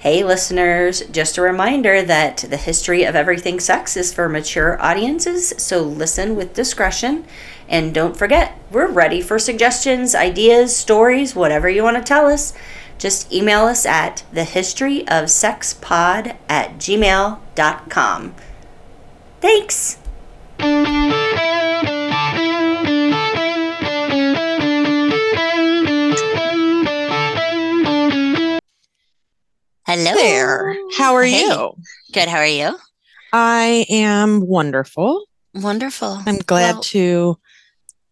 Hey, listeners, just a reminder that the history of everything sex is for mature audiences, so listen with discretion. And don't forget, we're ready for suggestions, ideas, stories, whatever you want to tell us. Just email us at thehistoryofsexpod at gmail.com. Thanks! Hello. there. How are Hey. you? Good. How are you? I am wonderful. Wonderful. I'm glad Well, to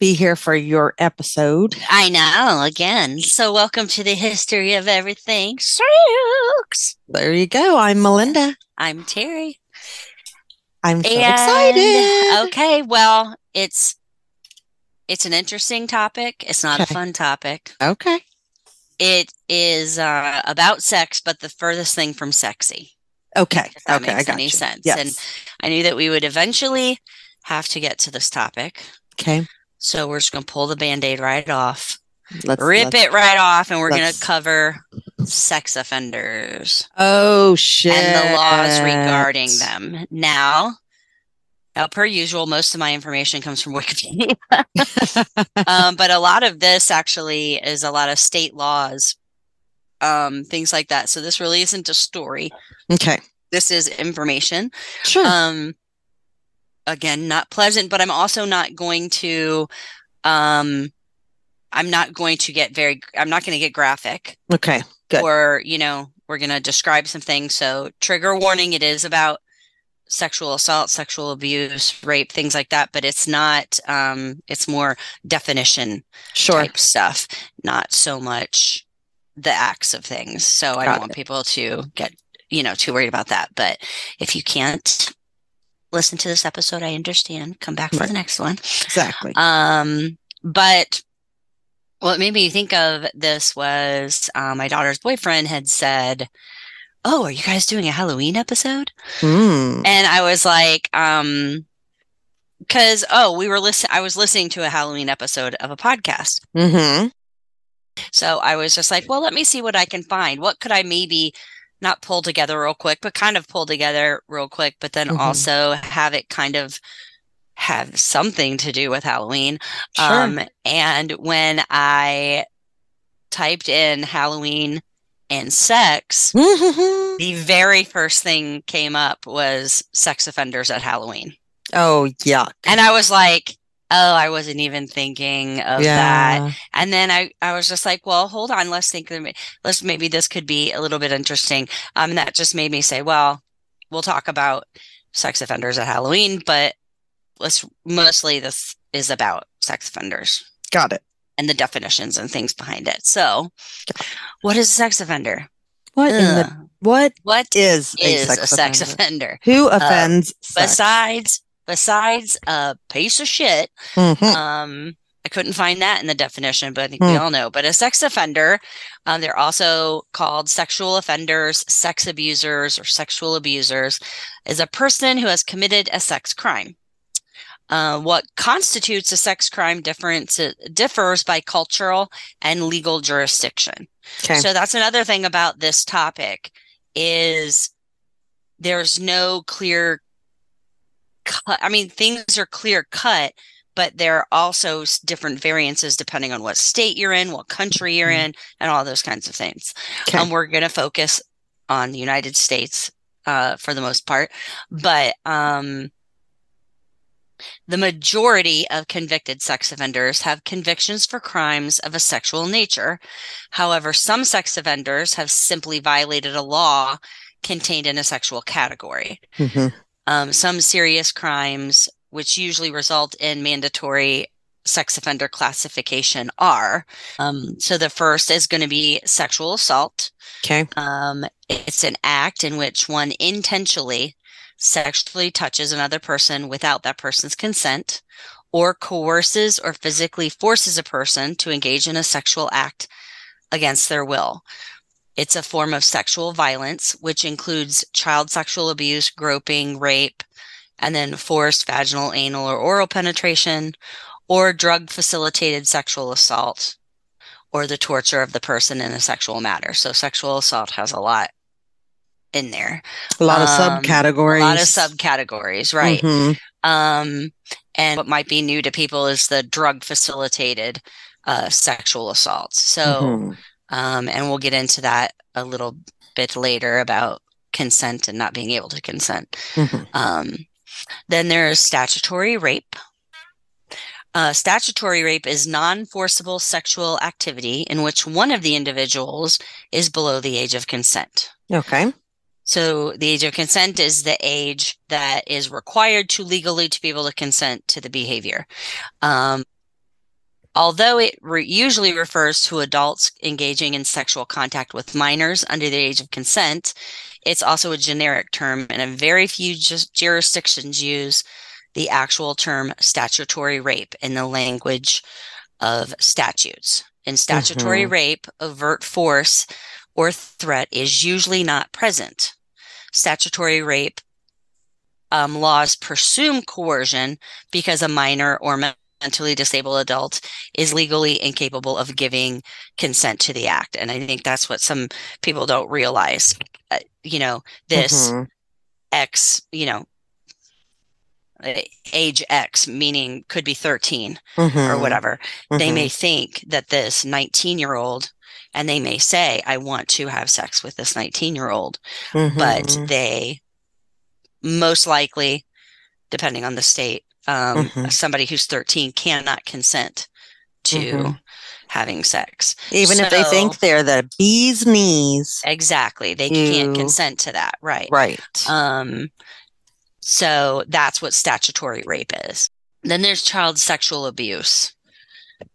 be here for your episode. I know, again. So, welcome to the history of everything sex. There you go. I'm Melinda. I'm Teri. I'm so And- excited. Okay, well, it's it's an interesting topic. It's not Okay. a fun topic. Okay. It is uh, about sex, but the furthest thing from sexy. Okay. If that okay. I makes got any you. sense. Yes. And I knew that we would eventually have to get to this topic. okay. So we're just going to pull the band-aid right off. Let's rip let's- it right off and we're gonna cover sex offenders Oh shit. and the laws regarding them. Now, now per usual, most of my information comes from Wikipedia. um, but a lot of this actually is a lot of state laws, um, things like that. So this really isn't a story. okay. This is information. Sure. Um, again, not pleasant, but I'm also not going to, um, I'm not going to get very, I'm not going to get graphic okay. good. or, you know, we're going to describe some things. So trigger warning, it is about sexual assault, sexual abuse, rape, things like that, but it's not, um, it's more definition Sure. type stuff, not so much the acts of things. So I don't want people to get, you know, too worried about that. But if you can't listen to this episode, I understand. Come back for Right. the next one. Exactly. Um, but what made me think of this was uh, my daughter's boyfriend had said, "Oh, are you guys doing a Halloween episode?" Mm. And I was like, um, because oh, we were listening. I was listening to a Halloween episode of a podcast. Mm-hmm. So I was just like, well, let me see what I can find. What could I maybe not pull together real quick, but kind of pull together real quick, but then Mhm. also have it kind of have something to do with Halloween. Sure. Um, and when I typed in Halloween and sex, Mhm. the very first thing came up was sex offenders at Halloween. Oh yuck. And I was like, oh, I wasn't even thinking of that. And then I, I was just like, well, hold on, let's think, of let's maybe this could be a little bit interesting. Um, and that just made me say, well, we'll talk about sex offenders at Halloween, but let's mostly this is about sex offenders Got it. And the definitions and things behind it. So, what is a sex offender? What in the what what is a is sex a sex offender? offender? Who offends sex? Besides, besides a piece of shit, Mhm. Um, I couldn't find that in the definition, but I think we Hmm. all know. But a sex offender, um, they're also called sexual offenders, sex abusers, or sexual abusers, is a person who has committed a sex crime. Uh, what constitutes a sex crime difference it differs by cultural and legal jurisdiction. Okay. So that's another thing about this topic is there's no clear cut. I mean, things are clear cut, but there are also different variances depending on what state you're in, what country you're Mhm. in, and all those kinds of things. Okay. Um, we're going to focus on the United States uh, for the most part, but um, the majority of convicted sex offenders have convictions for crimes of a sexual nature. However, some sex offenders have simply violated a law contained in a sexual category. Mhm. Um, some serious crimes, which usually result in mandatory sex offender classification, are. Um, so the first is going to be sexual assault. Okay. Um, it's an act in which one intentionally sexually touches another person without that person's consent or coerces or physically forces a person to engage in a sexual act against their will. It's a form of sexual violence, which includes child sexual abuse, groping, rape, and then forced vaginal, anal, or oral penetration, or drug facilitated sexual assault, or the torture of the person in a sexual matter. So, sexual assault has a lot in there. A lot of Um, subcategories. A lot of subcategories, right? Mhm. Um, and what might be new to people is the drug facilitated uh, sexual assaults. So, Mhm. um, and we'll get into that a little bit later about consent and not being able to consent. Mhm. Um, then there's statutory rape. Uh, statutory rape is non forcible sexual activity in which one of the individuals is below the age of consent. Okay. So the age of consent is the age that is required to legally to be able to consent to the behavior. Um, although it re- usually refers to adults engaging in sexual contact with minors under the age of consent, it's also a generic term, and a very few jurisdictions use the actual term statutory rape in the language of statutes. In statutory Mhm. rape, overt force or threat is usually not present. Statutory rape um, laws presume coercion because a minor or mentally disabled adult is legally incapable of giving consent to the act. And I think that's what some people don't realize. Uh, you know, this Mhm. X, you know, uh, age X, meaning could be 13 or Mhm. whatever. They Mhm. may think that this 19 year old, and they may say, I want to have sex with this 19 year old, but Mhm. they most likely, depending on the state, um, Mhm. somebody who's 13 cannot consent to Mhm. having sex. even if they think they're the bee's knees. Exactly. They You- can't consent to that. Right. Right. Um, so that's what statutory rape is. Then there's child sexual abuse.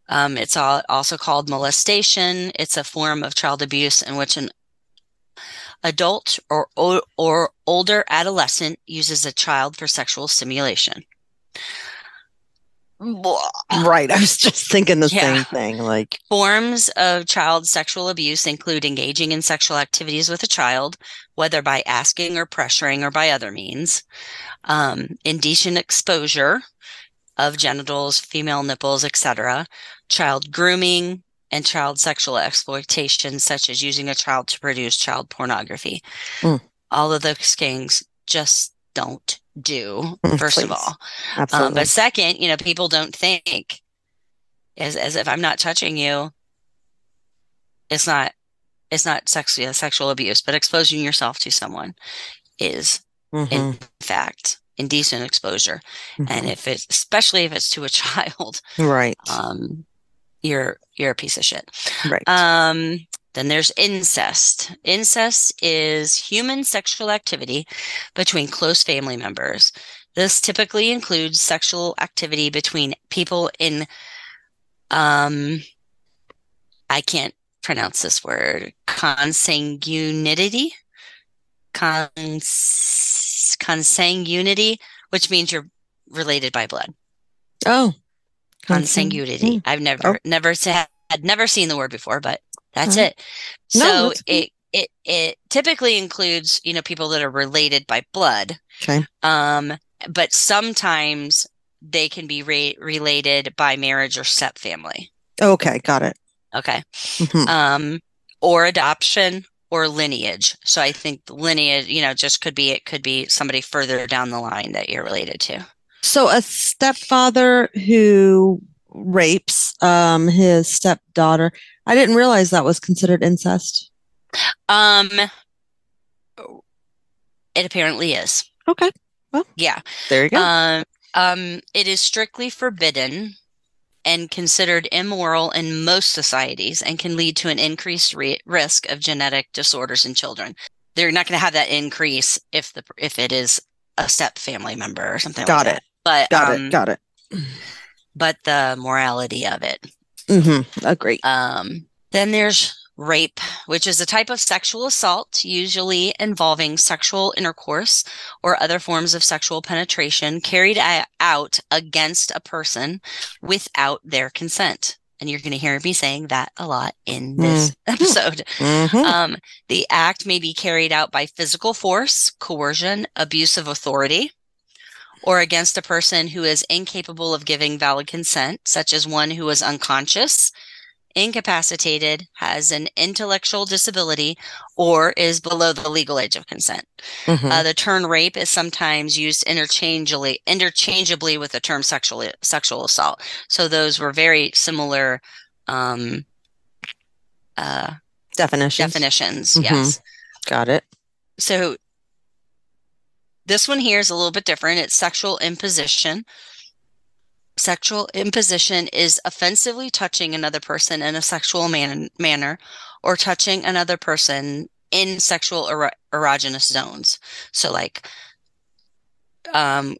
Um, it's all, also called molestation. It's a form of child abuse in which an adult or o- or older adolescent uses a child for sexual stimulation. Right. I was just thinking the Yeah. same thing. Like, Forms of child sexual abuse include engaging in sexual activities with a child, whether by asking or pressuring or by other means, um, indecent exposure of genitals, female nipples, etc., child grooming, and child sexual exploitation, such as using a child to produce child pornography. Mm. All of those things just don't do, Mm, first of all. Um, but second, you know, people don't think as as if I'm not touching you, it's not it's not sexual sexual abuse, but exposing yourself to someone is Mhm. in fact indecent exposure. And Mhm. if it's especially if it's to a child, right. um, you're you're a piece of shit. right. Um, then there's incest. Incest is human sexual activity between close family members. This typically includes sexual activity between people in, um, I can't pronounce this word, consanguinity, cons, consanguinity, which means you're related by blood. oh. Consanguinity. Mm. I've never, Oh. never said, had never seen the word before, but that's it. No, So that's it, it, it typically includes, you know, people that are related by blood. Okay. Um, but sometimes they can be re- related by marriage or step family. Okay. Got it. Okay. Mhm. Um, or adoption or lineage. So I think lineage, you know, just could be, it could be somebody further down the line that you're related to. So a stepfather who rapes um his stepdaughter. I didn't realize that was considered incest. Um, it apparently is. Okay. Well, yeah. There you go. Um, um, it is strictly forbidden and considered immoral in most societies and can lead to an increased re- risk of genetic disorders in children. They're not going to have that increase if the if it is a step family member or something Got like it. that. But got um, it. Got it. but the morality of it. Mm-hmm. Agree. Um, then there's rape, which is a type of sexual assault, usually involving sexual intercourse or other forms of sexual penetration carried out against a person without their consent. And you're going to hear me saying that a lot in this episode. Mhm. Um, the act may be carried out by physical force, coercion, abuse of authority, or against a person who is incapable of giving valid consent, such as one who is unconscious, incapacitated, has an intellectual disability, or is below the legal age of consent. Mhm. Uh, the term rape is sometimes used interchangeably interchangeably with the term sexual sexual assault. So those were very similar um, uh, Definitions. definitions. Mhm. Yes. Got it. So this one here is a little bit different. It's sexual imposition. Sexual imposition is offensively touching another person in a sexual man- manner or touching another person in sexual ero- erogenous zones. So, like, um,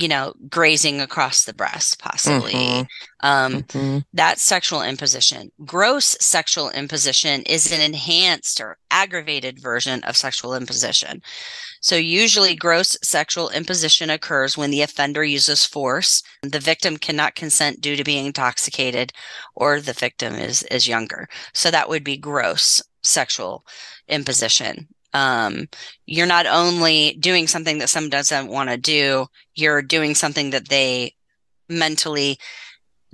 you know, grazing across the breast, possibly. Mhm. Um, Mhm. that's sexual imposition. Gross sexual imposition is an enhanced or aggravated version of sexual imposition. So, usually, gross sexual imposition occurs when the offender uses force. The victim cannot consent due to being intoxicated, or the victim is is younger. So, that would be gross sexual imposition. Um, you're not only doing something that someone doesn't want to do, you're doing something that they mentally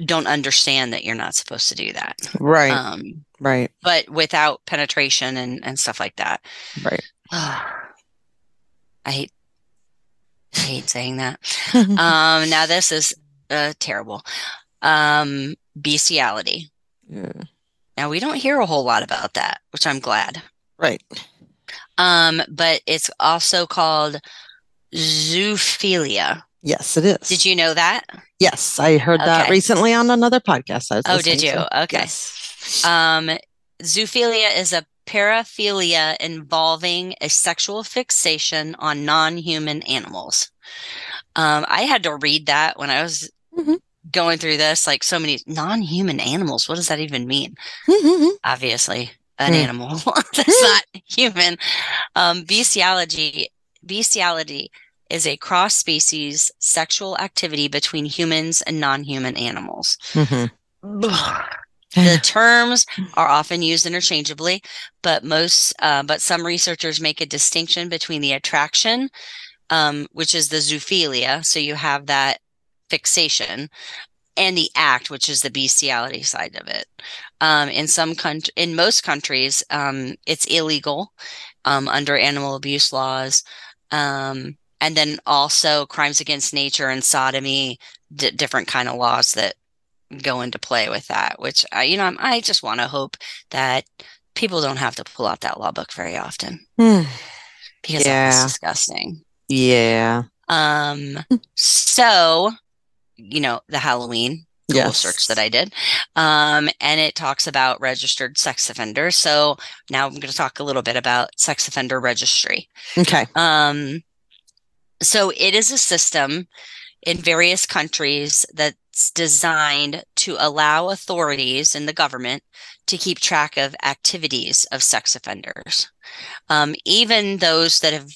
don't understand that you're not supposed to do that. Right. Um, right. but without penetration and, and stuff like that. Right. I hate I hate saying that. Um, now this is uh, terrible. Um, bestiality. Yeah. Now we don't hear a whole lot about that, which I'm glad. Right. Um, but it's also called zoophilia. Yes, it is. Did you know that? Yes, I heard that recently on another podcast. I was Oh, did you? to. Okay. Yes. Um, zoophilia is a paraphilia involving a sexual fixation on non-human animals. Um, I had to read that when I was Mhm. going through this, like so many non-human animals. What does that even mean? Mhm. Obviously, an Hmm. animal that's not human. Um, bestiality, bestiality is a cross-species sexual activity between humans and non-human animals. Mhm. The terms are often used interchangeably, but most, uh, but some researchers make a distinction between the attraction, um, which is the zoophilia, so you have that fixation, and the act, which is the bestiality side of it. Um, in some country, in most countries, um, it's illegal um, under animal abuse laws, um, and then also crimes against nature and sodomy, d- different kind of laws that go into play with that, which I, you know, I'm- I just want to hope that people don't have to pull out that law book very often Hmm. because Yeah. that's disgusting. Yeah. Um, so, you know, the Halloween Google Yes. search that I did, um, and it talks about registered sex offenders. So now I'm going to talk a little bit about sex offender registry. Okay. Um, so it is a system in various countries that's designed to allow authorities in the government to keep track of activities of sex offenders, um, even those that have,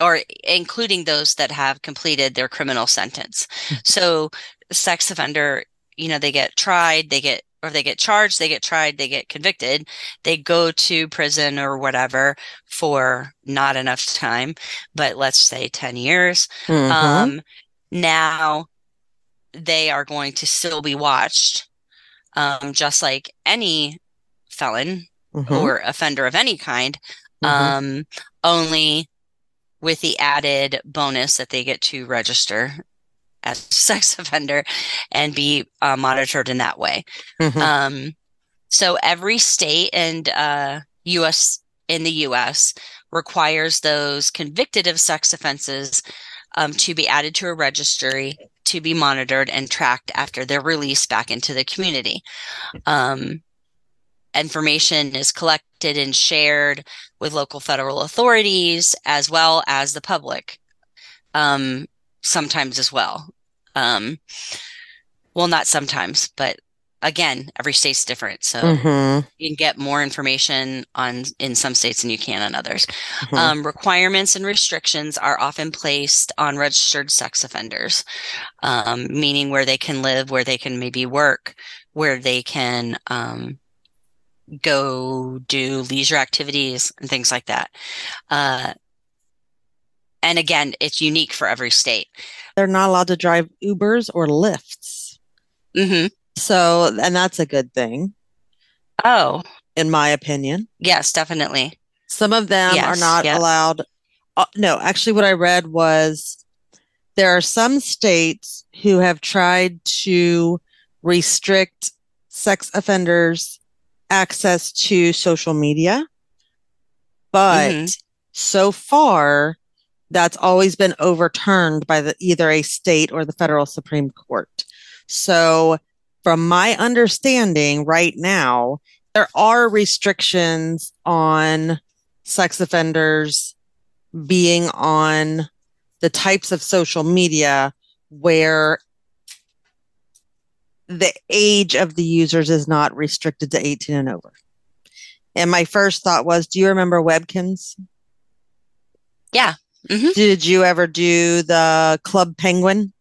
or including those that have completed their criminal sentence. So, sex offender, you know, they get tried, they get or they get charged, they get tried, they get convicted, they go to prison or whatever for not enough time, but let's say 10 years. Mhm. Um, now they are going to still be watched, um, just like any felon Mhm. or offender of any kind, Mhm. um, only with the added bonus that they get to register as a sex offender and be uh, monitored in that way. Mhm. Um, so every state and uh, U.S. in the U.S. requires those convicted of sex offenses um, to be added to a registry to be monitored and tracked after their release back into the community. Um, information is collected and shared with local federal authorities as well as the public um, sometimes as well. Um, well, not sometimes, but again, every state's different. So Mhm. you can get more information on in some states than you can on others. Mhm. Um, requirements and restrictions are often placed on registered sex offenders, um, meaning where they can live, where they can maybe work, where they can um, go do leisure activities and things like that. Uh, and again, it's unique for every state. They're not allowed to drive Ubers or Lyfts. hmm So, and that's a good thing. Oh, in my opinion. yes, definitely. Some of them are not yep. allowed. Uh, no, actually, what I read was there are some states who have tried to restrict sex offenders' access to social media. But Mhm. so far, that's always been overturned by the, either a state or the federal Supreme Court. So, from my understanding right now, there are restrictions on sex offenders being on the types of social media where the age of the users is not restricted to 18 and over. And my first thought was, do you remember Webkinz? Yeah. Mhm. Did you ever do the Club Penguin?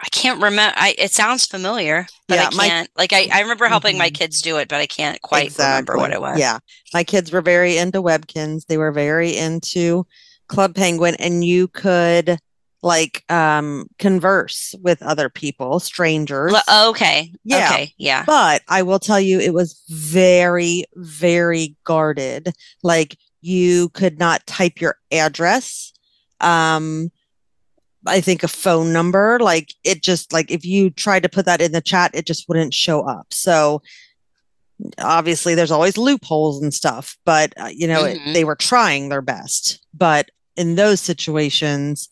I can't remember. I it sounds familiar, but Yeah, I can't. like I, I remember helping my Mhm. kids do it, but I can't quite remember what it was. Yeah. My kids were very into Webkinz. They were very into Club Penguin, and you could like um converse with other people, strangers. L- okay. Yeah. Okay. Yeah. But I will tell you, it was very, very guarded. Like you could not type your address. Um, I think a phone number, like it just like if you tried to put that in the chat, it just wouldn't show up. So obviously there's always loopholes and stuff, but uh, you know, it- Mhm. they were trying their best. But in those situations,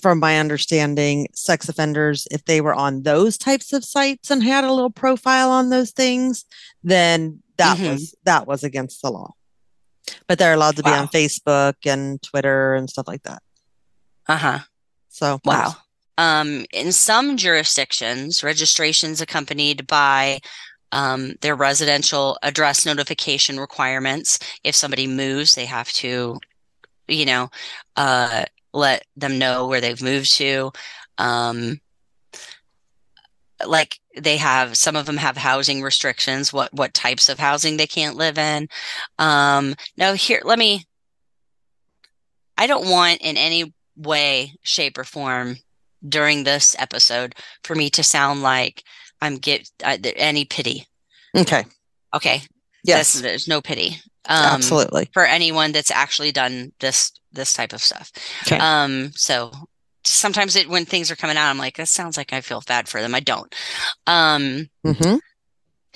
from my understanding, sex offenders, if they were on those types of sites and had a little profile on those things, then that Mhm. was that was against the law. But they're allowed to be on Facebook and Twitter and stuff like that. Uh huh. So Wow. Um, in some jurisdictions, registrations accompanied by um, their residential address notification requirements. If somebody moves, they have to, you know, uh, let them know where they've moved to. Um, like they have some of them have housing restrictions, what what types of housing they can't live in. Um, now here, let me. I don't want in any way, shape, or form during this episode for me to sound like I'm get uh, any pity. okay. Okay, Yes. There's no pity. Um, absolutely. for anyone that's actually done this this type of stuff. Okay. Um, so sometimes it when things are coming out, I'm like, that sounds like I feel bad for them. I don't. Um, hmm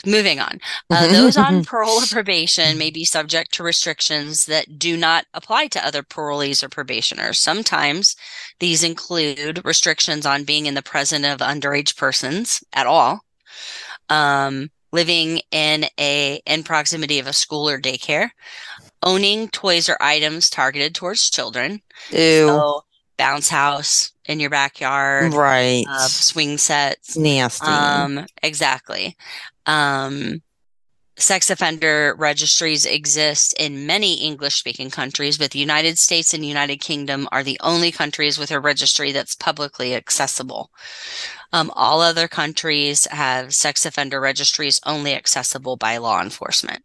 moving on. Uh, those on parole or probation may be subject to restrictions that do not apply to other parolees or probationers. Sometimes these include restrictions on being in the presence of underage persons at all, um, living in a in proximity of a school or daycare, owning toys or items targeted towards children. Ew. So bounce house in your backyard, right. uh, swing sets, Nasty. um, exactly. Um, sex offender registries exist in many English speaking countries, but the United States and United Kingdom are the only countries with a registry that's publicly accessible. Um, all other countries have sex offender registries only accessible by law enforcement.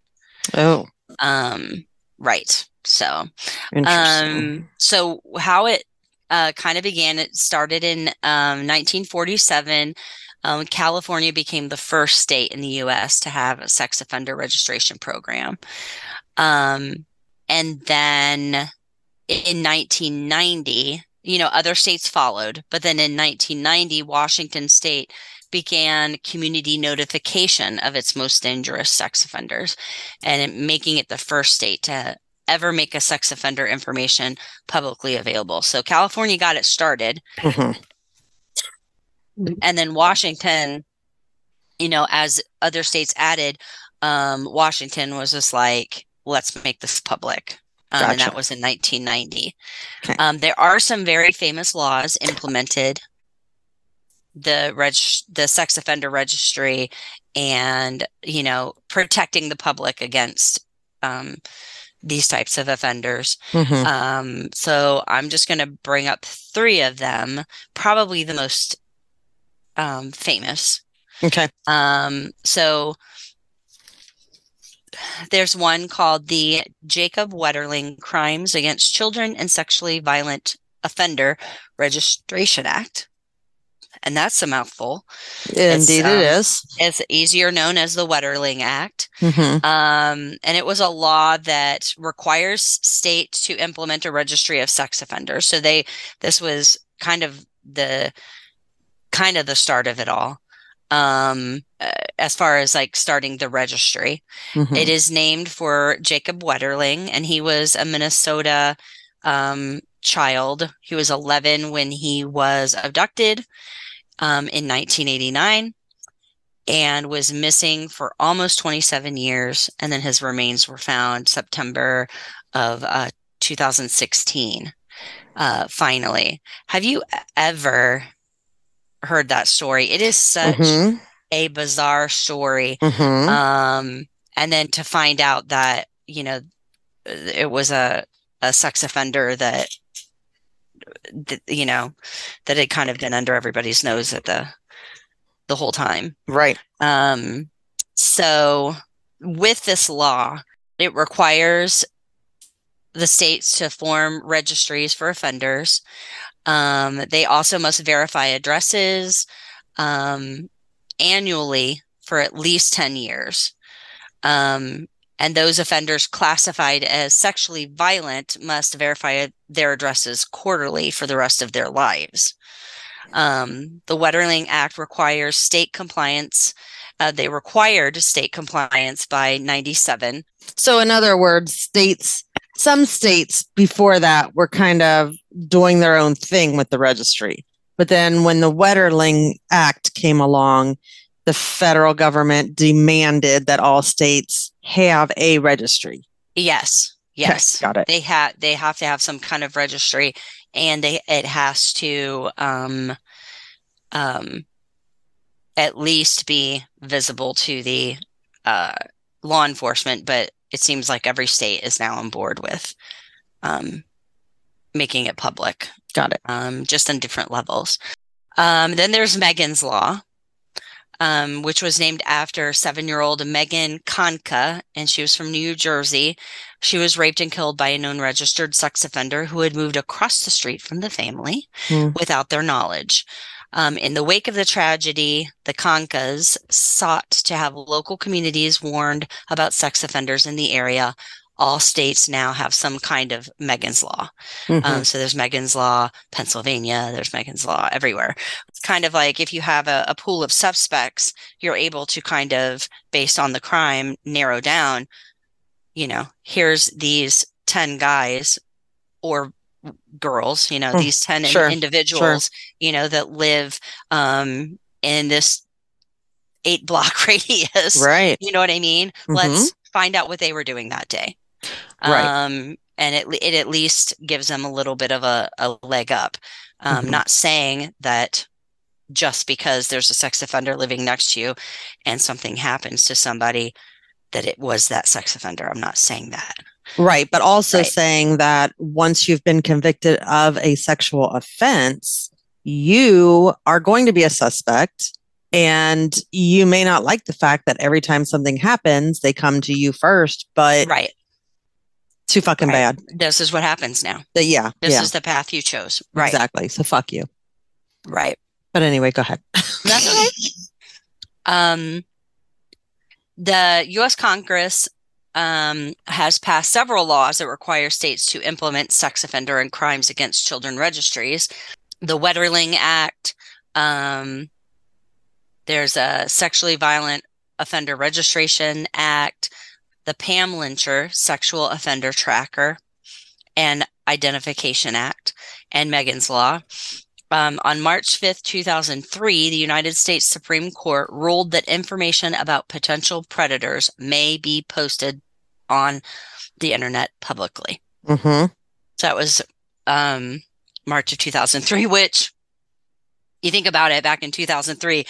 oh, Um, right. So, um, so how it uh, kind of began, it started in um, 1947. Um, California became the first state in the U.S. to have a sex offender registration program. Um, and then in 1990, you know, other states followed, but then in 1990, Washington state began community notification of its most dangerous sex offenders and making it the first state to ever make a sex offender information publicly available. So California got it started Mhm. and then Washington, you know, as other states added, um, Washington was just like, let's make this public. Um, And that was in 1990. Okay. Um, there are some very famous laws implemented the reg the sex offender registry and you know protecting the public against um, these types of offenders Mhm. um, so I'm just going to bring up three of them, probably the most um, famous. Okay. Um, so there's one called the Jacob Wetterling Crimes Against Children and Sexually Violent Offender Registration Act. and that's a mouthful. Indeed, um, it is. It's easier known as the Wetterling Act. Mhm. Um, and it was a law that requires states to implement a registry of sex offenders. So they, this was kind of the, kind of the start of it all. Um, uh, as far as like starting the registry, Mhm. it is named for Jacob Wetterling, and he was a Minnesota um, child. He was 11 when he was abducted um, in 1989 and was missing for almost 27 years. And then his remains were found September of uh, 2016. Uh, finally, have you ever heard that story? It is such Mhm. a bizarre story. Mhm. Um, and then to find out that, you know, it was a, a sex offender that, that, you know, that had kind of been under everybody's nose at the, the whole time. Right. Um, so with this law, it requires the states to form registries for offenders. Um, they also must verify addresses um, annually for at least 10 years. Um, and those offenders classified as sexually violent must verify their addresses quarterly for the rest of their lives. Um, the Wetterling Act requires state compliance. Uh, they required state compliance by 97. So, in other words, states, some states before that were kind of doing their own thing with the registry. But then when the Wetterling Act came along, the federal government demanded that all states have a registry. Yes, yes. got it. They have they have to have some kind of registry and they it has to um um at least be visible to the uh law enforcement, but it seems like every state is now on board with um making it public. Got it. um, just on different levels. Um, then there's Megan's Law, um, which was named after seven year old Megan Kanka, and she was from New Jersey. She was raped and killed by a known registered sex offender who had moved across the street from the family Hmm. without their knowledge. Um, in the wake of the tragedy, the Kankas sought to have local communities warned about sex offenders in the area. All states now have some kind of Megan's Law. Mhm. Um, so there's Megan's Law, Pennsylvania, there's Megan's Law everywhere. It's kind of like if you have a, a pool of suspects, you're able to kind of, based on the crime, narrow down, you know, here's these 10 guys or girls, you know, Hmm, these 10 sure, individuals, you know, that live um, in this eight block radius. right. You know what I mean? Let's find out what they were doing that day. Right. Um, and it, it at least gives them a little bit of a, a leg up. Um, Mhm. Not saying that just because there's a sex offender living next to you and something happens to somebody that it was that sex offender. I'm not saying that. Right. But also Right. saying that once you've been convicted of a sexual offense, you are going to be a suspect. And you may not like the fact that every time something happens, they come to you first, but Right. Too fucking bad. This is what happens now. But yeah. This yeah. is the path you chose. Right. Exactly. So fuck you. Right. But anyway, go ahead. That's okay. Um, the U.S. Congress um, has passed several laws that require states to implement sex offender and crimes against children registries. The Wetterling Act. Um, there's a Sexually Violent Offender Registration Act, the Pam Lychner Sexual Offender Tracker and Identification Act, and Megan's Law. Um, on March 5th, 2003, the United States Supreme Court ruled that information about potential predators may be posted on the internet publicly. Mm-hmm. So that was um, March of 2003, which you think about it back in 2003, uh,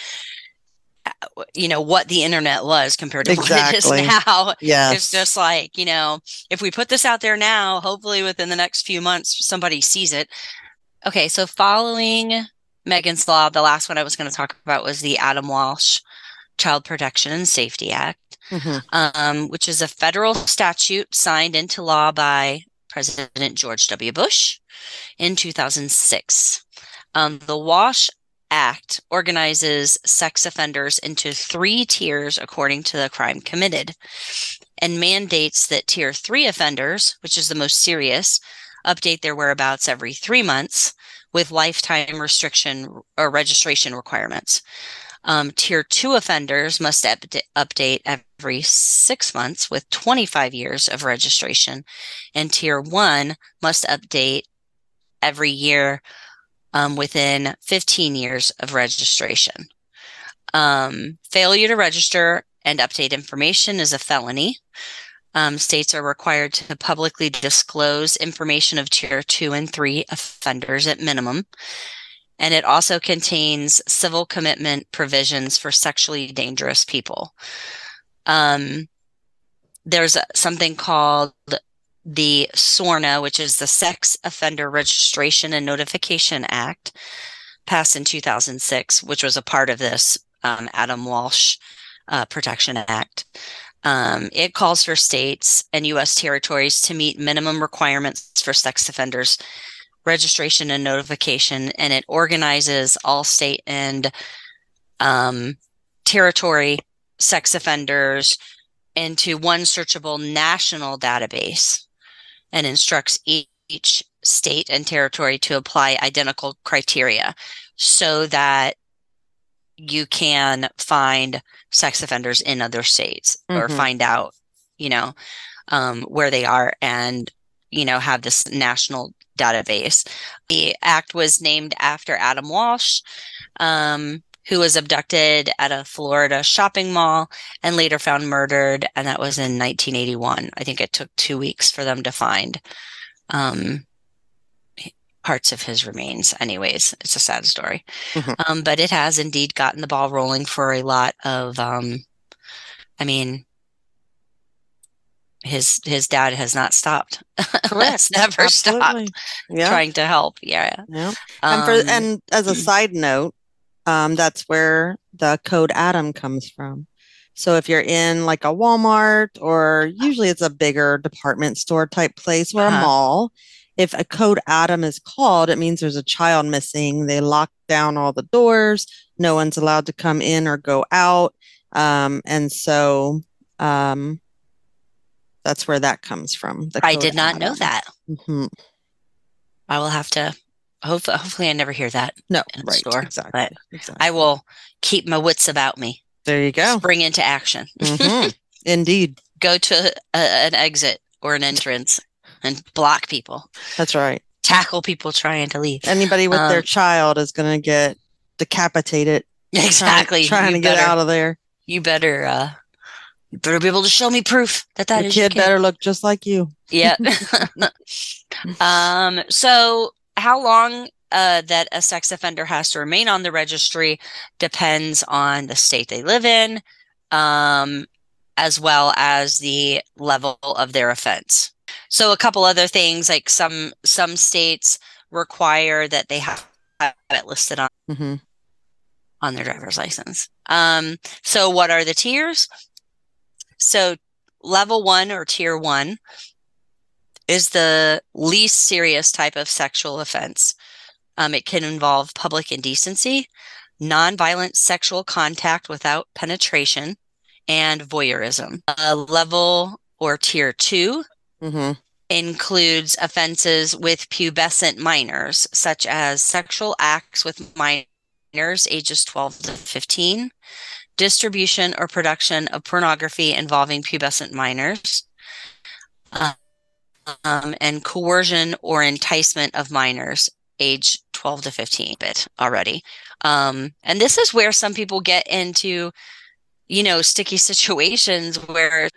you know, what the internet was compared to what it Exactly. is now. Yeah, It's just like, you know, if we put this out there now, hopefully within the next few months, somebody sees it. Okay, so following Megan's Law, the last one I was going to talk about was the Adam Walsh Child Protection and Safety Act, Mhm. um, which is a federal statute signed into law by President George W. Bush in 2006. Um, the Walsh Act organizes sex offenders into three tiers according to the crime committed and mandates that tier three offenders, which is the most serious, update their whereabouts every three months with lifetime restriction or registration requirements. Um, tier two offenders must up- update every six months with 25 years of registration, and tier one must update every year um, within 15 years of registration. Um, failure to register and update information is a felony. Um, states are required to publicly disclose information of tier two and three offenders at minimum. And it also contains civil commitment provisions for sexually dangerous people. Um, there's something called the SORNA, which is the Sex Offender Registration and Notification Act, passed in 2006, which was a part of this um, Adam Walsh uh, Protection Act. Um, it calls for states and U.S. territories to meet minimum requirements for sex offenders registration and notification, and it organizes all state and um, territory sex offenders into one searchable national database and instructs each state and territory to apply identical criteria so that you can find sex offenders in other states mm-hmm. or find out, you know, um, where they are and, you know, have this national database. The act was named after Adam Walsh, um, who was abducted at a Florida shopping mall and later found murdered. And that was in 1981. I think it took two weeks for them to find um, parts of his remains. Anyways, it's a sad story. Mm-hmm. Um, but it has indeed gotten the ball rolling for a lot of, um, I mean, his his dad has not stopped. has never Absolutely. stopped yeah. trying to help. Yeah. Yeah. Um, and for and as a side note, um, that's where the code Adam comes from. So if you're in like a Walmart or usually it's a bigger department store type place or uh-huh. a mall, if a code Adam is called, it means there's a child missing. They lock down all the doors. No one's allowed to come in or go out. Um, and so um, that's where that comes from. I did not Adam. know that. Mm-hmm. I will have to. Hopefully, hopefully, I never hear that. No, right, store, exactly, but exactly. I will keep my wits about me. There you go. Spring into action. Mm-hmm. Indeed. Go to a, an exit or an entrance and block people. That's right. Tackle people trying to leave. Anybody with um, their child is going to get decapitated. Exactly. Trying, trying to better, get out of there. You better uh, you better be able to show me proof that that the kid, kid better look just like you. Yeah. um. So, how long uh, that a sex offender has to remain on the registry depends on the state they live in, um, as well as the level of their offense. So, a couple other things like some some states require that they have it listed on. Mm-hmm on their driver's license. Um, so what are the tiers? So, level one or tier one is the least serious type of sexual offense. Um, it can involve public indecency, nonviolent sexual contact without penetration, and voyeurism. Uh, level or tier 2 mm-hmm. includes offenses with pubescent minors, such as sexual acts with minors ages 12 to 15, distribution or production of pornography involving pubescent minors, um, and coercion or enticement of minors age 12 to 15 bit already. Um, and this is where some people get into, you know, sticky situations where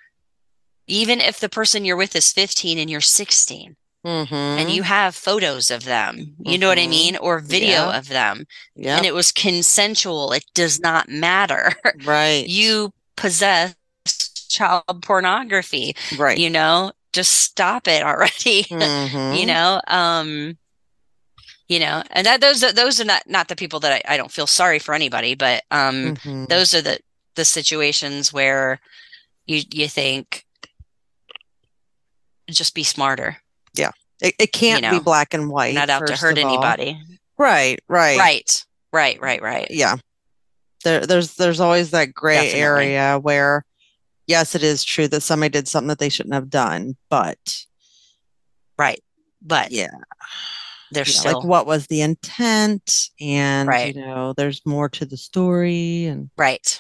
even if the person you're with is 15 and you're 16, Mm-hmm. and you have photos of them you mm-hmm. know what i mm-hmm. mean or video yeah. of them yeah. and it was consensual it does not matter right you possess child pornography right you know just stop it already mm-hmm. you know um you know and that those are those are not not the people that i, I don't feel sorry for anybody but um mm-hmm. those are the the situations where you you think just be smarter yeah. It, it can't you know, be black and white. Not out to hurt anybody. Right, right. Right. Right, right, right. Yeah. There, there's there's always that gray Definitely. area where yes, it is true that somebody did something that they shouldn't have done, but Right. But yeah, there's yeah, still like what was the intent and Right. you know, there's more to the story and Right.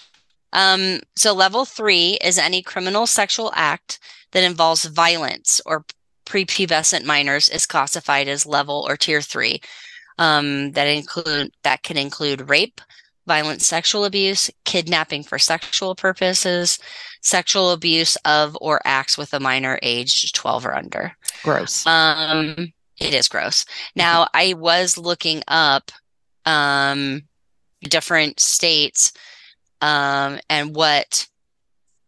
Um, so level three is any criminal sexual act that involves violence or prepubescent minors is classified as level or tier three. Um, that include that can include rape, violent sexual abuse, kidnapping for sexual purposes, sexual abuse of or acts with a minor aged 12 or under. gross. Um, it is gross. Now, I was looking up um different states um and what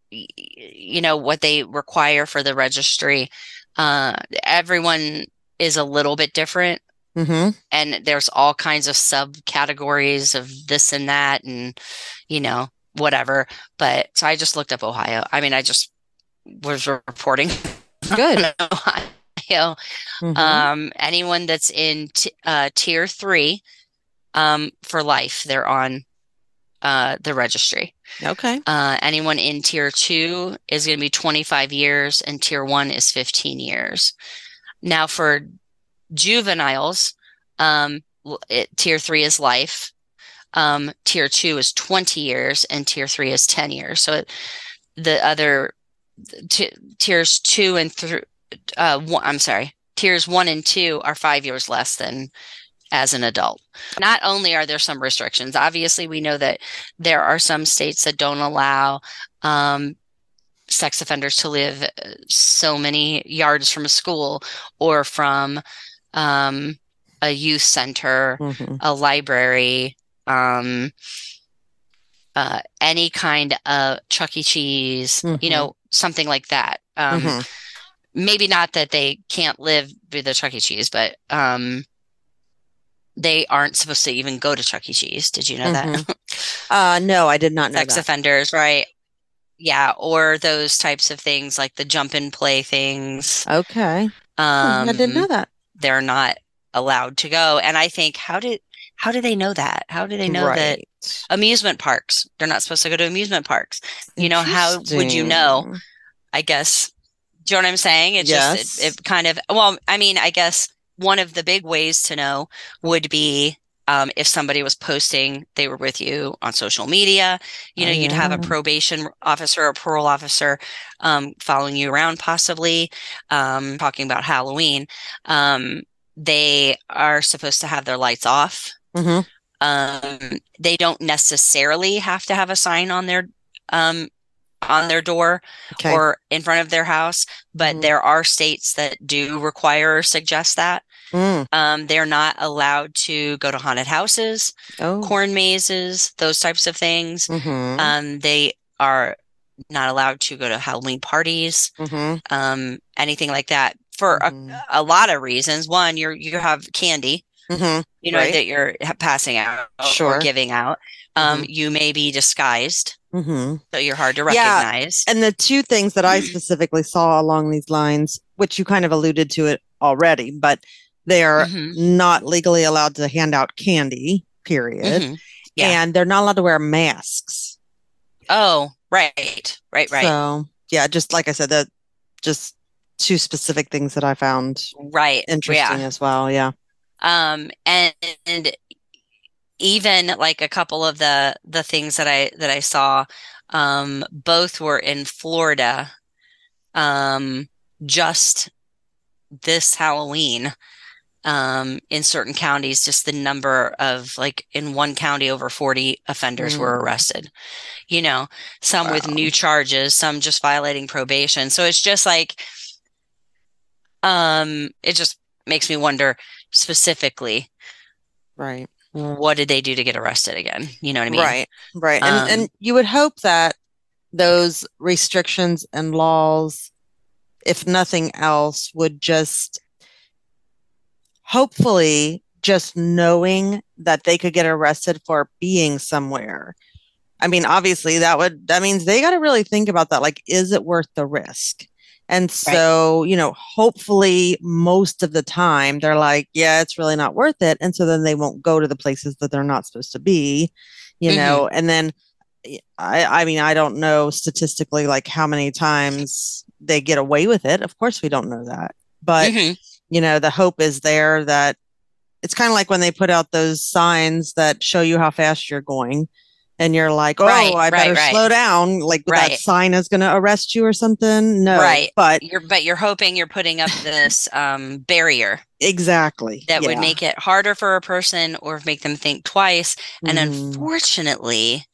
you know what they require for the registry. Uh everyone is a little bit different hmm and there's all kinds of subcategories of this and that and you know whatever. But so I just looked up Ohio. I mean, I just was reporting Good. Ohio. Mhm. Um, anyone that's in t uh, tier three, um, for life, they're on uh, the registry. okay. Uh, anyone in tier two is going to be 25 years, and tier one is 15 years. Now, for juveniles, um, it, tier three is life. Um, tier two is 20 years, and tier three is 10 years. So it, the other t tiers two and three, uh, one, I'm sorry, tiers one and two are five years less than as an adult. Not only are there some restrictions, obviously, we know that there are some states that don't allow um, sex offenders to live uh, so many yards from a school or from um, a youth center, Mhm. a library, um, uh, any kind of Chuck E. Cheese, you Mhm. know, something like that. Um, Mhm. maybe not that they can't live with the Chuck E. Cheese, but um, they aren't supposed to even go to Chuck E. Cheese. Did you know that? Uh, no, I did not know Sex that. offenders, right? Yeah, or those types of things like the jump and play things. Okay. Hmm, I didn't know Um, that. they're not allowed to go. And I think, how did how do they know that? How do they know that amusement parks, they're not supposed to go to amusement parks? You know, how would you know? I guess. Do you know what I'm saying? It just it, it kind of well, I mean, I guess one of the big ways to know would be um, if somebody was posting they were with you on social media. You know, Oh, you'd have a probation officer or parole officer um, following you around, possibly um, talking about Halloween. Um, they are supposed to have their lights off. Mhm. Um, they don't necessarily have to have a sign on their um, on their door Okay. or in front of their house, but Mhm. there are states that do require or suggest that. Mm. Um, they're not allowed to go to haunted houses, Oh. corn mazes, those types of things. Mhm. Um, they are not allowed to go to Halloween parties, Mhm. um, anything like that for a, a lot of reasons. One, you're you have candy, Mhm. you know, Right. that you're passing out Sure. or giving out. Um, Mhm. you may be disguised, Mhm. so you're hard to Yeah, recognize. And the two things that I specifically saw along these lines, which you kind of alluded to it already, but they are Mhm. not legally allowed to hand out candy, period. Mhm. Yeah. And they're not allowed to wear masks. Oh, right, right, right, So, yeah, just like I said, that just two specific things that I found right. interesting Yeah. as well. Yeah. Um, and, and even like a couple of the the things that I that I saw, um, both were in Florida. Um, just this Halloween. Um, in certain counties, just the number of like in one county, over 40 offenders were Mm. arrested. You know, some with new charges, some just violating probation. So it's just like, um, it just makes me wonder specifically Right. what did they do to get arrested again? You know what I mean? Right. Right. And Um, and you would hope that those restrictions and laws, if nothing else, would just hopefully just knowing that they could get arrested for being somewhere. I mean, obviously that would that means they got to really think about that. Like, is it worth the risk? And so, you know, hopefully most of the time they're like, yeah, it's really not worth it. And so then they won't go to the places that they're not supposed to be, you Mhm. know, and then I, I mean, I don't know statistically like how many times they get away with it. Of course, we don't know that. But, Mhm. you know, the hope is there that it's kind of like when they put out those signs that show you how fast you're going. And you're like, oh, Right, I better right. slow down. Like that sign is going to arrest you or something. No, Right. but You're, but you're hoping you're putting up this um, barrier exactly that would make it harder for a person or make them think twice. And Mhm, unfortunately,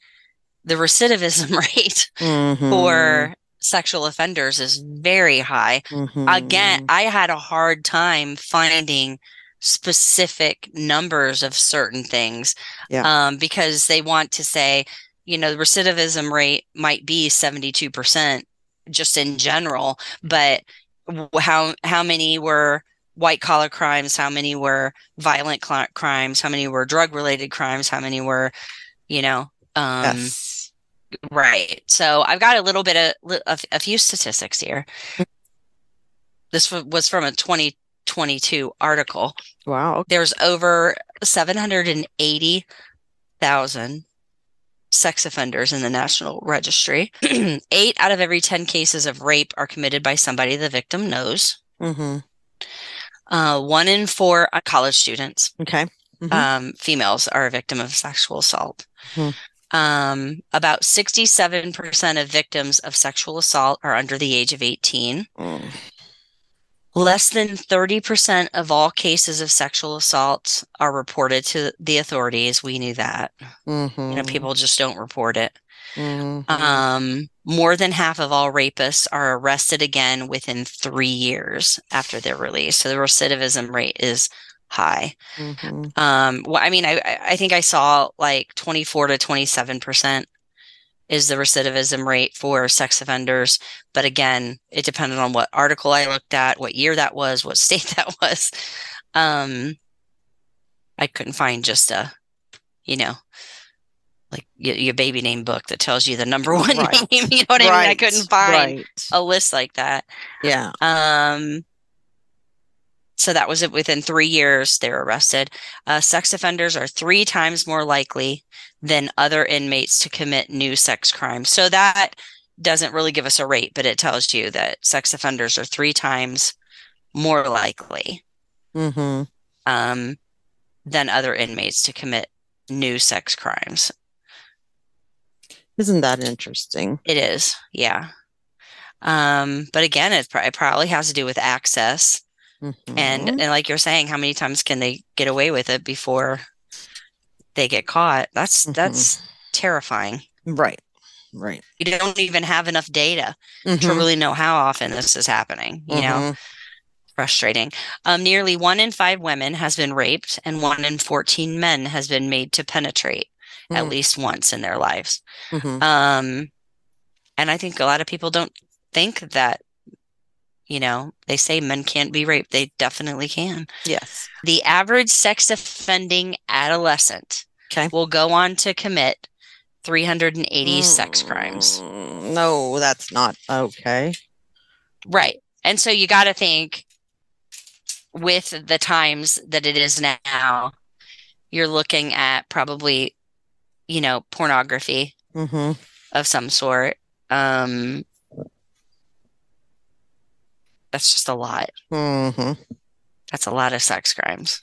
the recidivism rate mhm, for sexual offenders is very high. Again, mhm. I had a hard time finding specific numbers of certain things Yeah. um, because they want to say, you know, the recidivism rate might be 72% just in general, but how how many were white collar crimes, how many were violent cl- crimes, how many were drug related crimes, how many were, you know, um, yes. Right. So I've got a little bit of li- a, few statistics here. This was from a 2022 article. Wow. There's over 780,000 sex offenders in the National Registry. Eight out of every 10 cases of rape are committed by somebody the victim knows. hmm Uh, one in four college students Okay. Mhm. um, females are a victim of sexual assault. Hmm. Um, about 67% of victims of sexual assault are under the age of 18. Mm. Less than 30% of all cases of sexual assault are reported to the authorities. We knew that. You know, Mhm. people just don't report it. Mhm. Um, more than half of all rapists are arrested again within three years after their release. So the recidivism rate is high. Mhm. Um, well, I mean, I I I think I saw like 24 to 27 percent is the recidivism rate for sex offenders. But again, it depended on what article I looked at, what year that was, what state that was. Um, I couldn't find just a, you know, like your, your baby name book that tells you the number one Right. name. You know what I mean? I couldn't find Right. a list like that. Yeah. Um, so that was it. Within three years, they're arrested. Uh, sex offenders are three times more likely than other inmates to commit new sex crimes. So that doesn't really give us a rate, but it tells you that sex offenders are three times more likely hmm um, than other inmates to commit new sex crimes. Isn't that interesting? It is, yeah. Um, but again, it, pro- it probably has to do with access. And Mhm. and like you're saying how many times can they get away with it before they get caught that's Mhm. that's terrifying right. Right. you don't even have enough data to Mhm. really know how often this is happening you know Mhm. frustrating um, nearly one in five women has been raped and one in 14 men has been made to penetrate at Mm. least once in their lives Mhm. um and i think a lot of people don't think that you know they say men can't be raped they definitely can Yes. The average sex offending adolescent Okay. will go on to commit 380 sex crimes. Mm, No, that's not okay. Right. And so you got to think with the times that it is now, you're looking at probably, you know, pornography hmm of some sort. Um, that's just a lot. hmm That's a lot of sex crimes.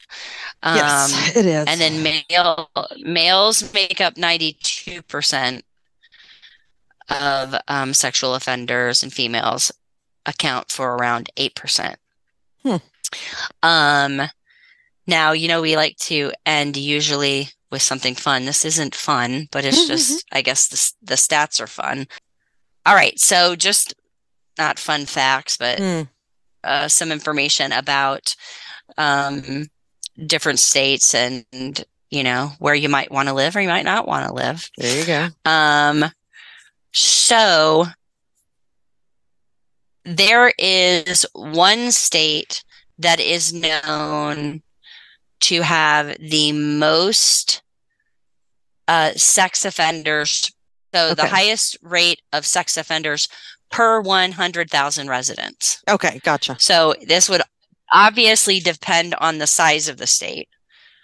Um, Yes, it is. and then male males make up 92% of um, sexual offenders and females account for around 8% Hmm. um now you know we like to end usually with something fun this isn't fun but it's just i guess the, the stats are fun all right so just not fun facts but Mm, uh, some information about um, different states and you know where you might want to live or you might not want to live. there you go. Um, so there is one state that is known to have the most uh, sex offenders. So the highest rate of sex offenders per 100,000 residents. Okay, gotcha. So this would obviously depend on the size of the state.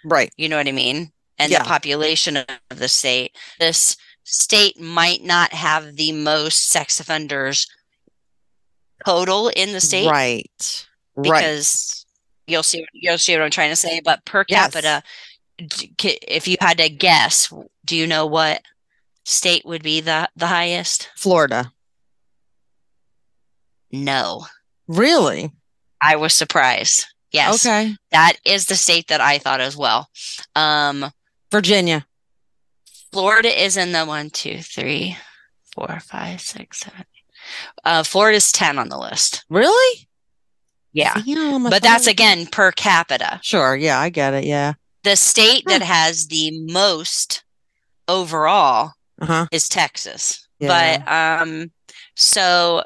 Right. You know what I mean? And Yeah. the population of the state. This state might not have the most sex offenders total in the state Right. Right. because you'll see you'll see what I'm trying to say. But per Yes. capita, if you had to guess, do you know what state would be the the highest? Florida. No, Really? I was surprised. Yes, Okay. that is the state that I thought as well. Um, Virginia. Florida is in the one, two, three, four, five, six, seven. Uh, Florida's ten on the list. Really? Yeah, but that's again per capita. Sure. Yeah, I get it. Yeah. The state that has the most overall Uh huh. is Texas. Yeah. But um so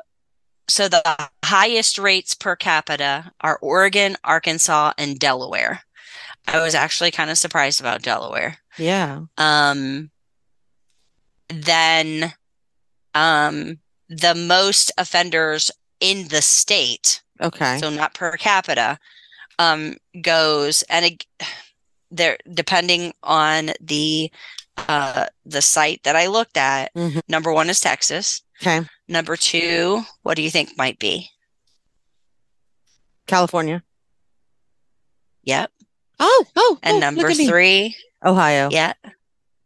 so the highest rates per capita are Oregon, Arkansas, and Delaware. I was actually kind of surprised about Delaware. Yeah. Um then um the most offenders in the state, Okay. so not per capita, um goes and it, there depending on the uh the site that I looked at, Mhm. number 1 is Texas. Okay. Number two, what do you think might be? California. Yep. Oh, oh. And oh, number three, Ohio. yeah.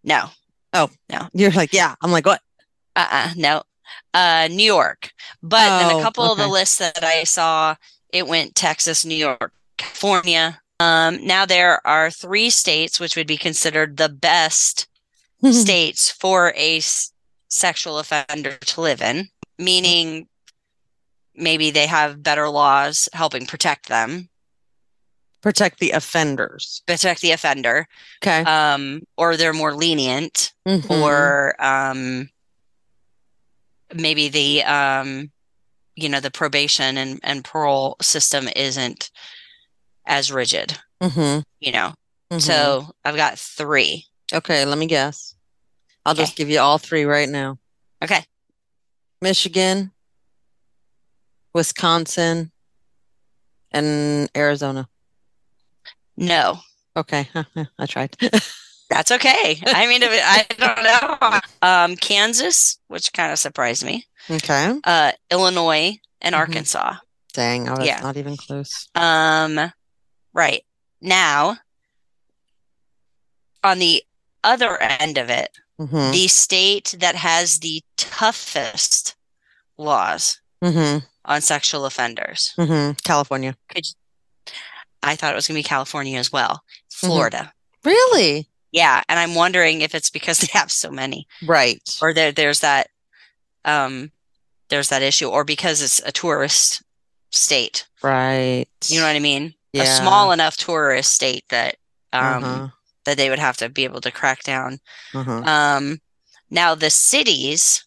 No. Oh, no. You're like, yeah. I'm like, what? Uh-uh. No. Uh New York. But in Oh, a couple of the lists that I saw, it went Texas, New York, California. Um, now there are three states which would be considered the best states for a sexual offender to live in, meaning maybe they have better laws helping protect them, Protect the offenders. protect the offender, Okay. um, or they're more lenient. Mhm. or um maybe the um you know the probation and, and parole system isn't as rigid Mhm. you know Mhm. so i've got three okay, let me guess. I'll Okay. just give you all three right now. okay Michigan, Wisconsin, and Arizona. no Okay. I tried. that's okay i mean i don't know um kansas which kind of surprised me okay. uh illinois and Mhm. arkansas Dang. Oh, that's Yeah. not even close. um right now on the other end of it Mm-hmm. the state that has the toughest laws Mm-hmm. on sexual offenders. Mm-hmm. California. Could I thought it was going to be California as well. Florida. Really? Yeah, and I'm wondering if it's because they have so many Right. or there there's that um there's that issue or because it's a tourist state. Right. You know what I mean? Yeah. A small enough tourist state that um Uh-huh. That they would have to be able to crack down. Uh-huh. Um now the cities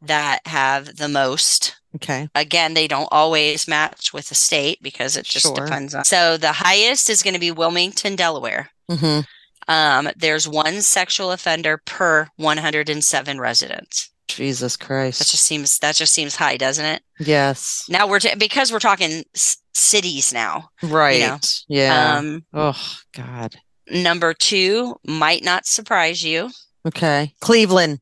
that have the most Okay. again, they don't always match with the state because it just Sure. depends on. So the highest is going to be Wilmington, Delaware. Mm-hmm. Um, there's one sexual offender per 107 residents. Jesus Christ. That just seems that just seems high, doesn't it? Yes. Now we're t- because we're talking s- cities now. Right. know, Yeah. Um, oh God. number two might not surprise you. Okay. Cleveland.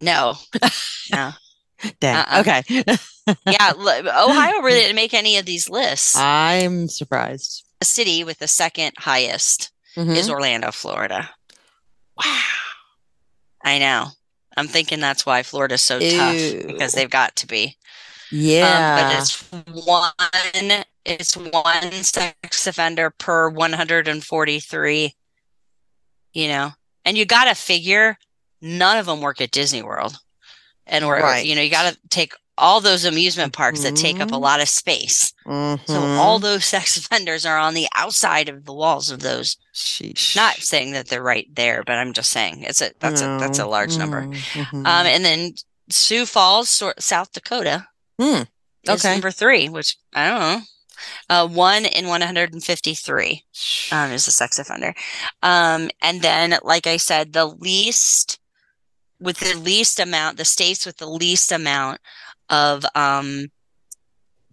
No, no, Dang. Uh-uh. Okay. yeah, Ohio really didn't make any of these lists. I'm surprised. A city with the second highest Mhm. is Orlando, Florida. Wow. I know. I'm thinking that's why Florida's so tough because they've got to be. Yeah. Um, but it's one it's one sex offender per 143, you know. And you got to figure none of them work at Disney World. And or Right. you know, you got to take all those amusement parks that take up a Mhm. lot of space. So Mhm. all those sex offenders are on the outside of the walls of those Sheesh. not saying that they're right there, but I'm just saying it's a that's a that's a large number. Mhm. Um, and then Sioux Falls, South Dakota, is Okay. number three, which I don't know. Uh, one in 153 um, is a sex offender. Um, and then, like I said, the least with the least amount, the states with the least amount of um,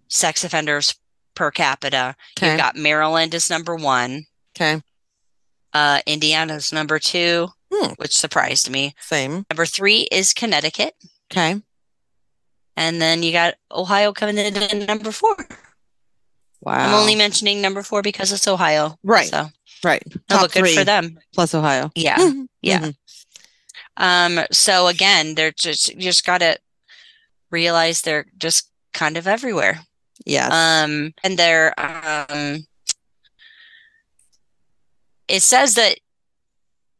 sex offenders per capita. Okay. You've got Maryland is number one. Okay. Uh, Indiana's number two, Hmm. which surprised me. Same. Number three is Connecticut. Okay. And then you got Ohio coming in at number four. Wow. I'm only mentioning number four because it's Ohio. Right. So, right. no, but good three for them. plus Ohio. Yeah. Mhm. Yeah. Mhm. Um, so again, they're just, you just got to realize they're just kind of everywhere. Yes. Um, and they're, um, it says that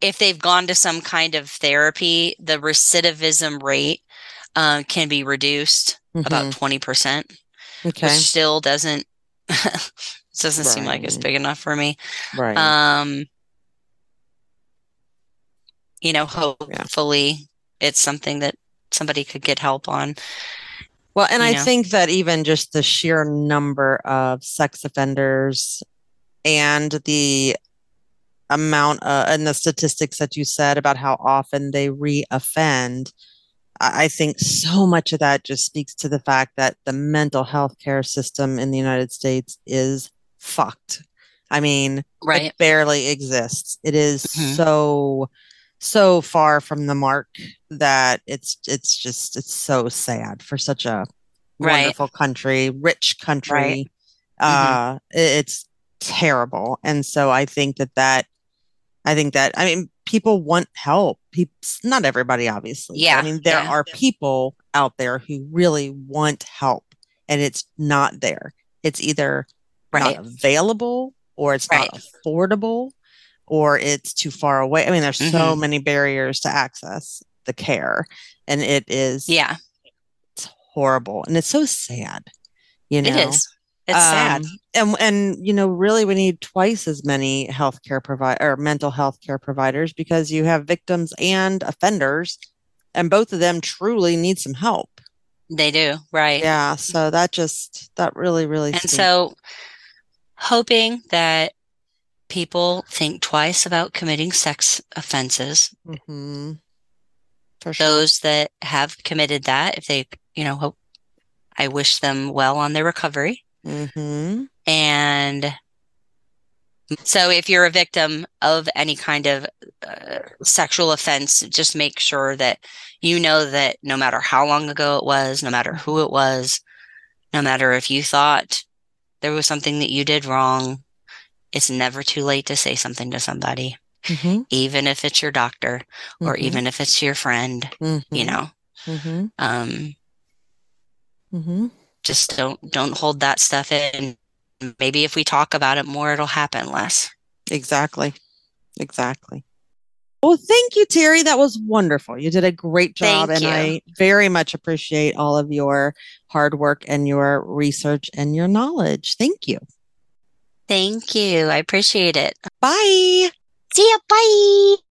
if they've gone to some kind of therapy, the recidivism rate um, can be reduced about 20%, Mhm. okay. which still doesn't doesn't seem like it's big enough for me. right. Um, you know, hopefully it's something that somebody could get help on. Well, and I know. think that even just the sheer number of sex offenders and the amount uh, and the statistics that you said about how often they reoffend, I I think so much of that just speaks to the fact that the mental health care system in the United States is fucked. I mean, Right. it barely exists. It is Mhm. so so far from the mark that it's it's just it's so sad for such a Right. wonderful country, rich country. Right. Uh i- it's terrible. And so I think that that I think that I mean people want help. People not everybody obviously. Yeah, I mean there yeah. are people out there who really want help and it's not there. It's either Right. not available or it's Right. not affordable or it's too far away. I mean, there's so Mhm. many barriers to access the care and it is Yeah, it's horrible and it's so sad. You know, it is. It's sad. Um, and and you know, really, we need twice as many healthcare provider or mental health care providers because you have victims and offenders, and both of them truly need some help. They do. Right. Yeah, so that just that really, really. And stinks. so, hoping that people think twice about committing sex offenses, Mhm. for sure. those that have committed that, if they, you know, hope, I wish them well on their recovery. hmm And so, if you're a victim of any kind of uh, sexual offense, just make sure that you know that no matter how long ago it was, no matter who it was, no matter if you thought there was something that you did wrong, it's never too late to say something to somebody, hmm even if it's your doctor or even if it's your friend, you know. hmm Um, hmm just don't don't hold that stuff in. Maybe if we talk about it more, it'll happen less. Exactly. Exactly. Well, thank you, Teri. That was wonderful. You did a great job, Thank and you. I very much appreciate all of your hard work and your research and your knowledge. Thank you. Thank you. I appreciate it. Bye. See ya. Bye.